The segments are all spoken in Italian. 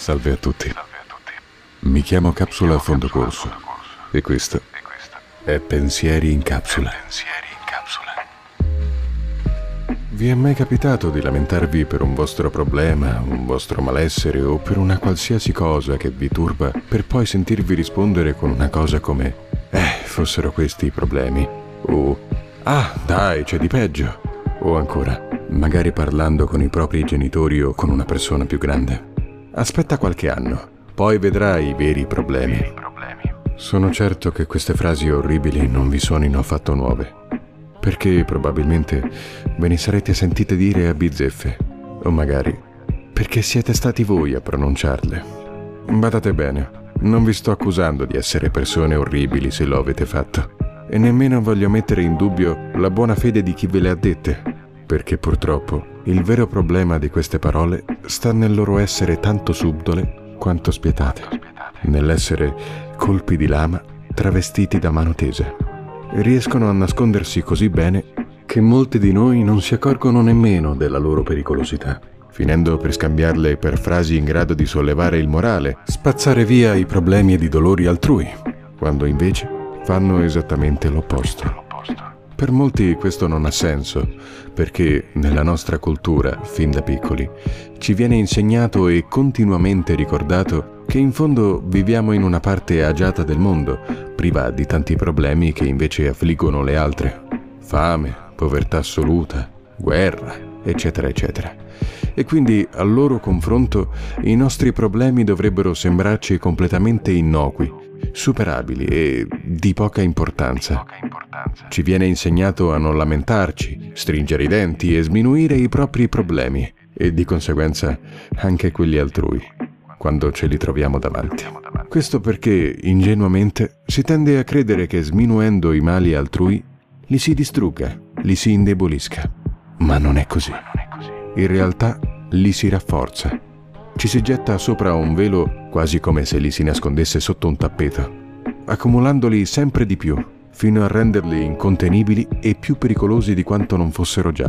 Salve a tutti. Mi chiamo Capsula a fondo corso e questo è Pensieri in capsula. Vi è mai capitato di lamentarvi per un vostro problema, un vostro malessere o per una qualsiasi cosa che vi turba per poi sentirvi rispondere con una cosa come Eh, fossero questi i problemi o Ah, dai, c'è di peggio o ancora magari parlando con i propri genitori o con una persona più grande. Aspetta qualche anno, poi vedrai i veri problemi. Sono certo che queste frasi orribili non vi suonino affatto nuove, perché probabilmente ve ne sarete sentite dire a bizzeffe, o magari perché siete stati voi a pronunciarle. Badate bene, non vi sto accusando di essere persone orribili se lo avete fatto, e nemmeno voglio mettere in dubbio la buona fede di chi ve le ha dette, perché purtroppo il vero problema di queste parole sta nel loro essere tanto subdole quanto spietate, nell'essere colpi di lama travestiti da mano tese. Riescono a nascondersi così bene che molti di noi non si accorgono nemmeno della loro pericolosità, finendo per scambiarle per frasi in grado di sollevare il morale, spazzare via i problemi ed i dolori altrui, quando invece fanno esattamente l'opposto. Per molti questo non ha senso, perché nella nostra cultura, fin da piccoli, ci viene insegnato e continuamente ricordato che in fondo viviamo in una parte agiata del mondo, priva di tanti problemi che invece affliggono le altre. Fame, povertà assoluta, guerra, eccetera, eccetera. E quindi al loro confronto i nostri problemi dovrebbero sembrarci completamente innocui, superabili e di poca importanza. Ci viene insegnato a non lamentarci, stringere i denti e sminuire i propri problemi e di conseguenza anche quelli altrui, quando ce li troviamo davanti. Questo perché ingenuamente si tende a credere che sminuendo i mali altrui li si distrugga, li si indebolisca. Ma non è così. In realtà li si rafforza. Ci si getta sopra un velo quasi come se li si nascondesse sotto un tappeto, accumulandoli sempre di più fino a renderli incontenibili e più pericolosi di quanto non fossero già.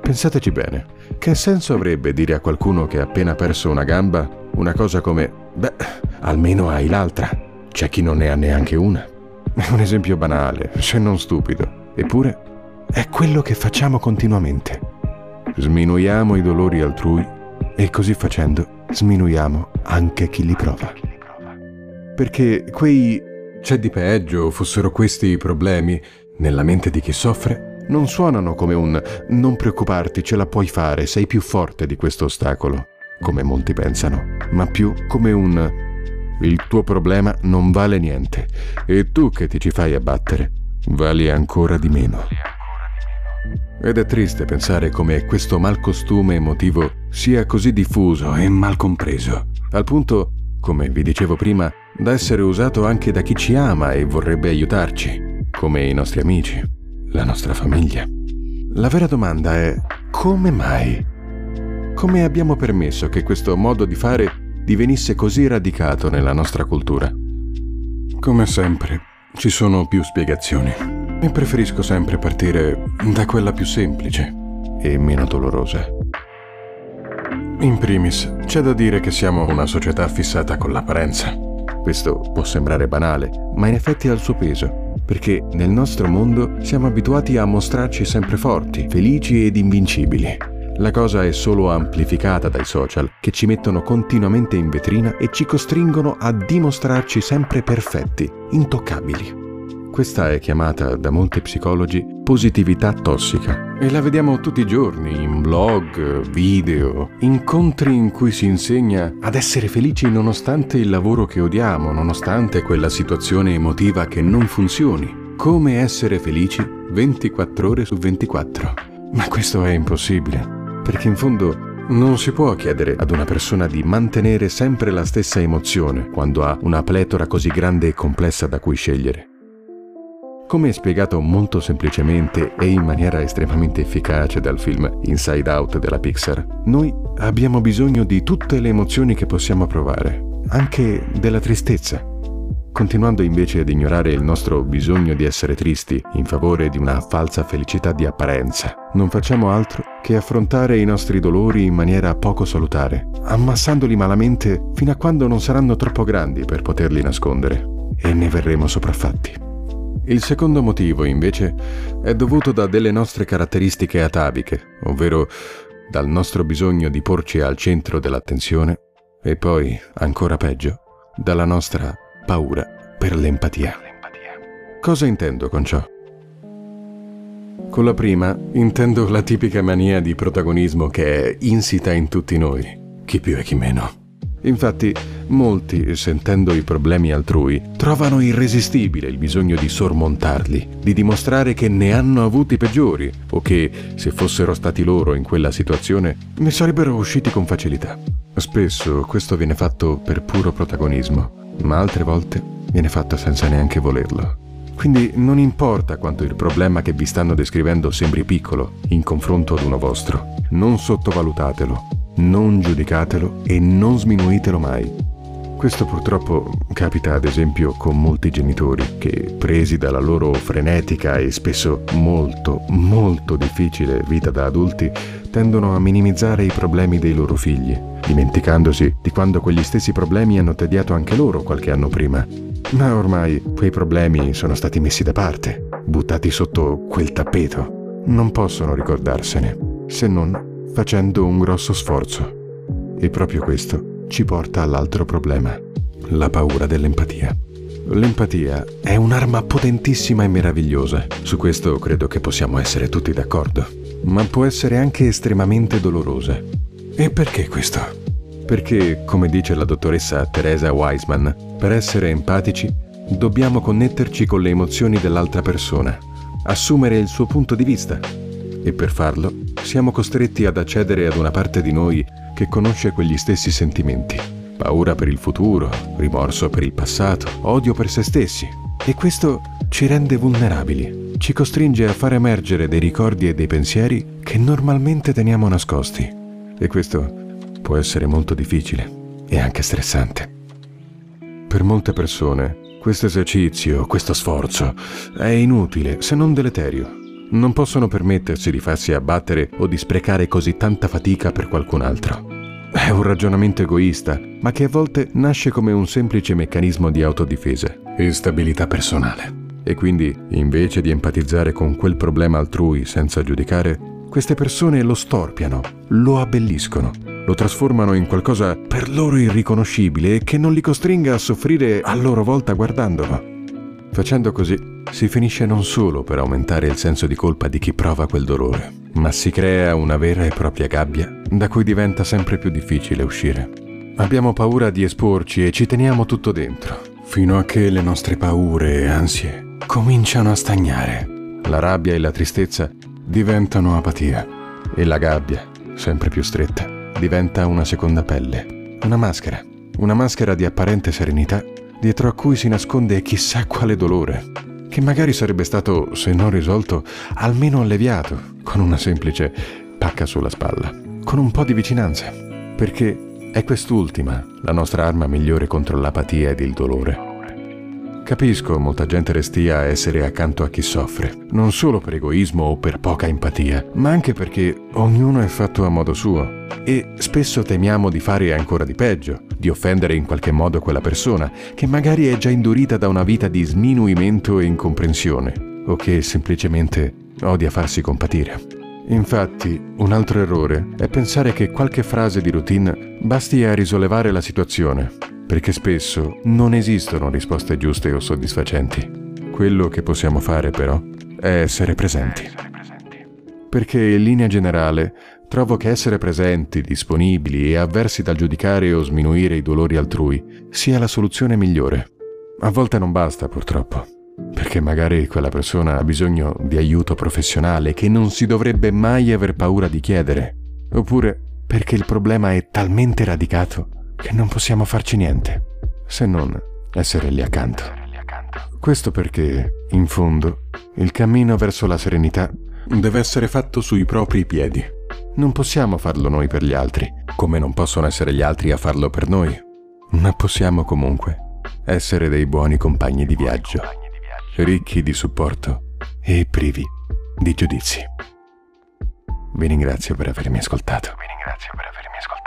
Pensateci bene, che senso avrebbe dire a qualcuno che ha appena perso una gamba una cosa come, beh, almeno hai l'altra, c'è chi non ne ha neanche una. È un esempio banale, se non stupido, eppure è quello che facciamo continuamente. Sminuiamo i dolori altrui e così facendo sminuiamo anche chi li prova. Perché quei c'è di peggio, fossero questi i problemi, nella mente di chi soffre, non suonano come un non preoccuparti, ce la puoi fare, sei più forte di questo ostacolo, come molti pensano, ma più come un il tuo problema non vale niente e tu che ti ci fai abbattere vali ancora di meno. Ed è triste pensare come questo malcostume emotivo sia così diffuso e mal compreso, al punto, come vi dicevo prima, da essere usato anche da chi ci ama e vorrebbe aiutarci, come i nostri amici, la nostra famiglia. La vera domanda è come mai? Come abbiamo permesso che questo modo di fare divenisse così radicato nella nostra cultura? Come sempre, ci sono più spiegazioni e preferisco sempre partire da quella più semplice e meno dolorosa. In primis, c'è da dire che siamo una società fissata con l'apparenza. Questo può sembrare banale, ma in effetti ha il suo peso, perché nel nostro mondo siamo abituati a mostrarci sempre forti, felici ed invincibili. La cosa è solo amplificata dai social, che ci mettono continuamente in vetrina e ci costringono a dimostrarci sempre perfetti, intoccabili. Questa è chiamata da molti psicologi positività tossica e la vediamo tutti i giorni in blog, video, incontri in cui si insegna ad essere felici nonostante il lavoro che odiamo, nonostante quella situazione emotiva che non funzioni. Come essere felici 24 ore su 24. Ma questo è impossibile, perché in fondo non si può chiedere ad una persona di mantenere sempre la stessa emozione quando ha una pletora così grande e complessa da cui scegliere. Come spiegato molto semplicemente e in maniera estremamente efficace dal film Inside Out della Pixar, noi abbiamo bisogno di tutte le emozioni che possiamo provare, anche della tristezza. continuando invece ad ignorare il nostro bisogno di essere tristi in favore di una falsa felicità di apparenza. Non facciamo altro che affrontare i nostri dolori in maniera poco salutare, ammassandoli malamente fino a quando non saranno troppo grandi per poterli nascondere e ne verremo sopraffatti. Il secondo motivo, invece, è dovuto da delle nostre caratteristiche ataviche, ovvero dal nostro bisogno di porci al centro dell'attenzione e poi, ancora peggio, dalla nostra paura per l'empatia. Cosa intendo con ciò? Con la prima intendo la tipica mania di protagonismo che è insita in tutti noi, chi più e chi meno. Infatti, molti, sentendo i problemi altrui, trovano irresistibile il bisogno di sormontarli, di dimostrare che ne hanno avuti peggiori o che, se fossero stati loro in quella situazione, ne sarebbero usciti con facilità. Spesso questo viene fatto per puro protagonismo, ma altre volte viene fatto senza neanche volerlo. Quindi non importa quanto il problema che vi stanno descrivendo sembri piccolo in confronto ad uno vostro, non sottovalutatelo non giudicatelo e non sminuitelo mai. Questo purtroppo capita ad esempio con molti genitori che, presi dalla loro frenetica e spesso molto, molto difficile vita da adulti, tendono a minimizzare i problemi dei loro figli, dimenticandosi di quando quegli stessi problemi hanno tediato anche loro qualche anno prima. Ma ormai quei problemi sono stati messi da parte, buttati sotto quel tappeto. Non possono ricordarsene, se non facendo un grosso sforzo. E proprio questo ci porta all'altro problema, la paura dell'empatia. L'empatia è un'arma potentissima e meravigliosa, su questo credo che possiamo essere tutti d'accordo, ma può essere anche estremamente dolorosa. E perché questo? Perché, come dice la dottoressa Teresa Weisman, per essere empatici dobbiamo connetterci con le emozioni dell'altra persona, assumere il suo punto di vista e per farlo siamo costretti ad accedere ad una parte di noi che conosce quegli stessi sentimenti. Paura per il futuro, rimorso per il passato, odio per se stessi. E questo ci rende vulnerabili, ci costringe a far emergere dei ricordi e dei pensieri che normalmente teniamo nascosti. E questo può essere molto difficile e anche stressante. Per molte persone questo esercizio, questo sforzo è inutile se non deleterio non possono permettersi di farsi abbattere o di sprecare così tanta fatica per qualcun altro. È un ragionamento egoista, ma che a volte nasce come un semplice meccanismo di autodifesa e stabilità personale. E quindi, invece di empatizzare con quel problema altrui senza giudicare, queste persone lo storpiano, lo abbelliscono, lo trasformano in qualcosa per loro irriconoscibile e che non li costringa a soffrire a loro volta guardandolo. Facendo così si finisce non solo per aumentare il senso di colpa di chi prova quel dolore, ma si crea una vera e propria gabbia da cui diventa sempre più difficile uscire. Abbiamo paura di esporci e ci teniamo tutto dentro, fino a che le nostre paure e ansie cominciano a stagnare. La rabbia e la tristezza diventano apatia e la gabbia, sempre più stretta, diventa una seconda pelle, una maschera, una maschera di apparente serenità dietro a cui si nasconde chissà quale dolore, che magari sarebbe stato, se non risolto, almeno alleviato con una semplice pacca sulla spalla, con un po' di vicinanza, perché è quest'ultima la nostra arma migliore contro l'apatia ed il dolore. Capisco molta gente restia a essere accanto a chi soffre, non solo per egoismo o per poca empatia, ma anche perché ognuno è fatto a modo suo e spesso temiamo di fare ancora di peggio, di offendere in qualche modo quella persona che magari è già indurita da una vita di sminuimento e incomprensione o che semplicemente odia farsi compatire. Infatti, un altro errore è pensare che qualche frase di routine basti a risollevare la situazione, perché spesso non esistono risposte giuste o soddisfacenti. Quello che possiamo fare però è essere presenti. Perché in linea generale trovo che essere presenti, disponibili e avversi dal giudicare o sminuire i dolori altrui sia la soluzione migliore. A volte non basta, purtroppo, perché magari quella persona ha bisogno di aiuto professionale che non si dovrebbe mai aver paura di chiedere, oppure perché il problema è talmente radicato che non possiamo farci niente, se non essere lì accanto. Questo perché, in fondo, il cammino verso la serenità deve essere fatto sui propri piedi. Non possiamo farlo noi per gli altri, come non possono essere gli altri a farlo per noi, ma possiamo comunque essere dei buoni compagni di viaggio, ricchi di supporto e privi di giudizi. Vi ringrazio per avermi ascoltato. Vi ringrazio per avermi ascoltato.